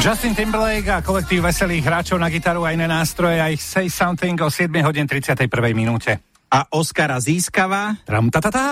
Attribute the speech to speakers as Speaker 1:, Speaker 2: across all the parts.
Speaker 1: Justin Timberlake a kolektív veselých hráčov na gitaru a iné nástroje a ich Say Something o 7 hodin 31. minúte.
Speaker 2: A Oscara získava...
Speaker 1: Tram, ta, ta, ta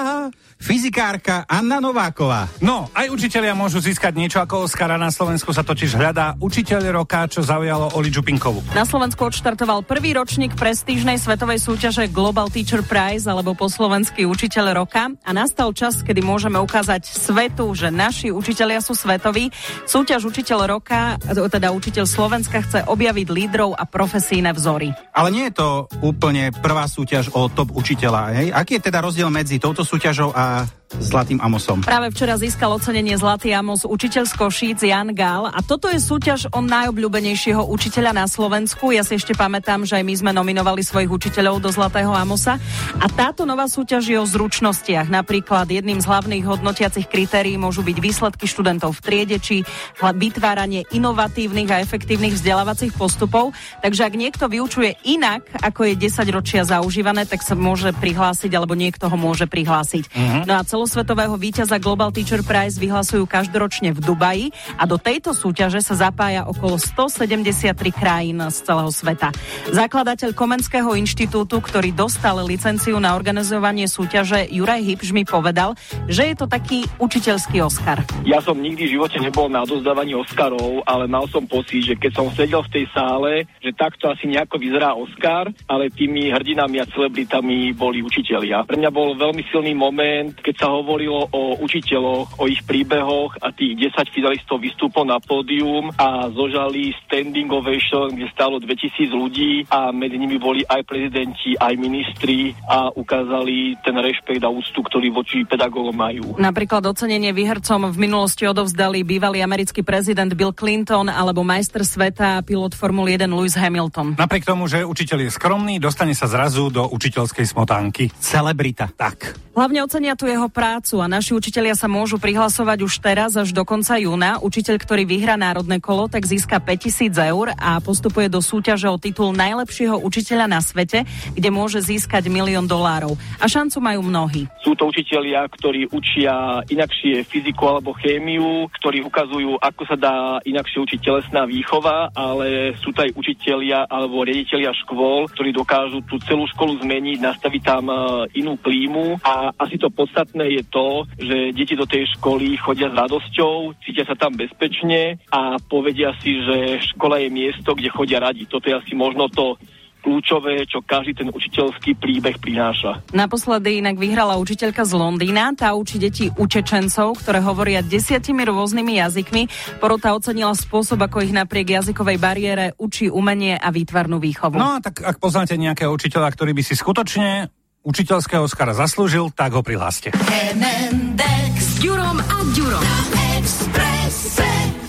Speaker 2: fyzikárka Anna Nováková.
Speaker 1: No, aj učitelia môžu získať niečo ako Oscara. Na Slovensku sa totiž hľadá učiteľ roka, čo zaujalo Oli Čupinkovu.
Speaker 3: Na Slovensku odštartoval prvý ročník prestížnej svetovej súťaže Global Teacher Prize alebo po slovensky učiteľ roka a nastal čas, kedy môžeme ukázať svetu, že naši učitelia sú svetoví. Súťaž učiteľ roka, teda učiteľ Slovenska chce objaviť lídrov a profesíne vzory.
Speaker 2: Ale nie je to úplne prvá súťaž o top učiteľa. Hej? Aký je teda rozdiel medzi touto súťažou a Zlatým Amosom.
Speaker 3: Práve včera získal ocenenie Zlatý Amos učiteľ z Košíc Jan Gál a toto je súťaž o najobľúbenejšieho učiteľa na Slovensku. Ja si ešte pamätám, že aj my sme nominovali svojich učiteľov do Zlatého Amosa a táto nová súťaž je o zručnostiach. Napríklad jedným z hlavných hodnotiacich kritérií môžu byť výsledky študentov v triede či vytváranie inovatívnych a efektívnych vzdelávacích postupov. Takže ak niekto vyučuje inak, ako je 10 ročia zaužívané, tak sa môže prihlásiť alebo niekto ho môže prihlásiť. Mm-hmm. No a celosvetového víťaza Global Teacher Prize vyhlasujú každoročne v Dubaji a do tejto súťaže sa zapája okolo 173 krajín z celého sveta. Zakladateľ Komenského inštitútu, ktorý dostal licenciu na organizovanie súťaže, Juraj Hipš mi povedal, že je to taký učiteľský Oscar.
Speaker 4: Ja som nikdy v živote nebol na odozdávaní Oscarov, ale mal som pocit, že keď som sedel v tej sále, že takto asi nejako vyzerá Oscar, ale tými hrdinami a celebritami boli učitelia. Pre mňa bol veľmi silný moment, keď sa hovorilo o učiteľoch, o ich príbehoch a tých 10 finalistov vystúpol na pódium a zožali standing ovation, kde stálo 2000 ľudí a medzi nimi boli aj prezidenti, aj ministri a ukázali ten rešpekt a úctu, ktorý voči pedagógom majú.
Speaker 3: Napríklad ocenenie výhercom v minulosti odovzdali bývalý americký prezident Bill Clinton alebo majster sveta pilot Formule 1 Lewis Hamilton.
Speaker 1: Napriek tomu, že učiteľ je skromný, dostane sa zrazu do učiteľskej smotánky.
Speaker 2: Celebrita.
Speaker 1: Tak.
Speaker 3: Hlavne ocenia tu jeho prácu a naši učitelia sa môžu prihlasovať už teraz až do konca júna. Učiteľ, ktorý vyhrá národné kolo, tak získa 5000 eur a postupuje do súťaže o titul najlepšieho učiteľa na svete, kde môže získať milión dolárov. A šancu majú mnohí.
Speaker 4: Sú to učitelia, ktorí učia inakšie fyziku alebo chémiu, ktorí ukazujú, ako sa dá inakšie učiť telesná výchova, ale sú to aj učitelia alebo riaditeľia škôl, ktorí dokážu tú celú školu zmeniť, nastaviť tam e, inú klímu a asi to podstatné je to, že deti do tej školy chodia s radosťou, cítia sa tam bezpečne a povedia si, že škola je miesto, kde chodia radi. Toto je asi možno to kľúčové, čo každý ten učiteľský príbeh prináša.
Speaker 3: Naposledy inak vyhrala učiteľka z Londýna, tá učí deti učečencov, ktoré hovoria desiatimi rôznymi jazykmi. Porota ocenila spôsob, ako ich napriek jazykovej bariére učí umenie a výtvarnú výchovu.
Speaker 1: No a tak ak poznáte nejakého učiteľa, ktorý by si skutočne učiteľského Oscara zaslúžil, tak ho prihláste.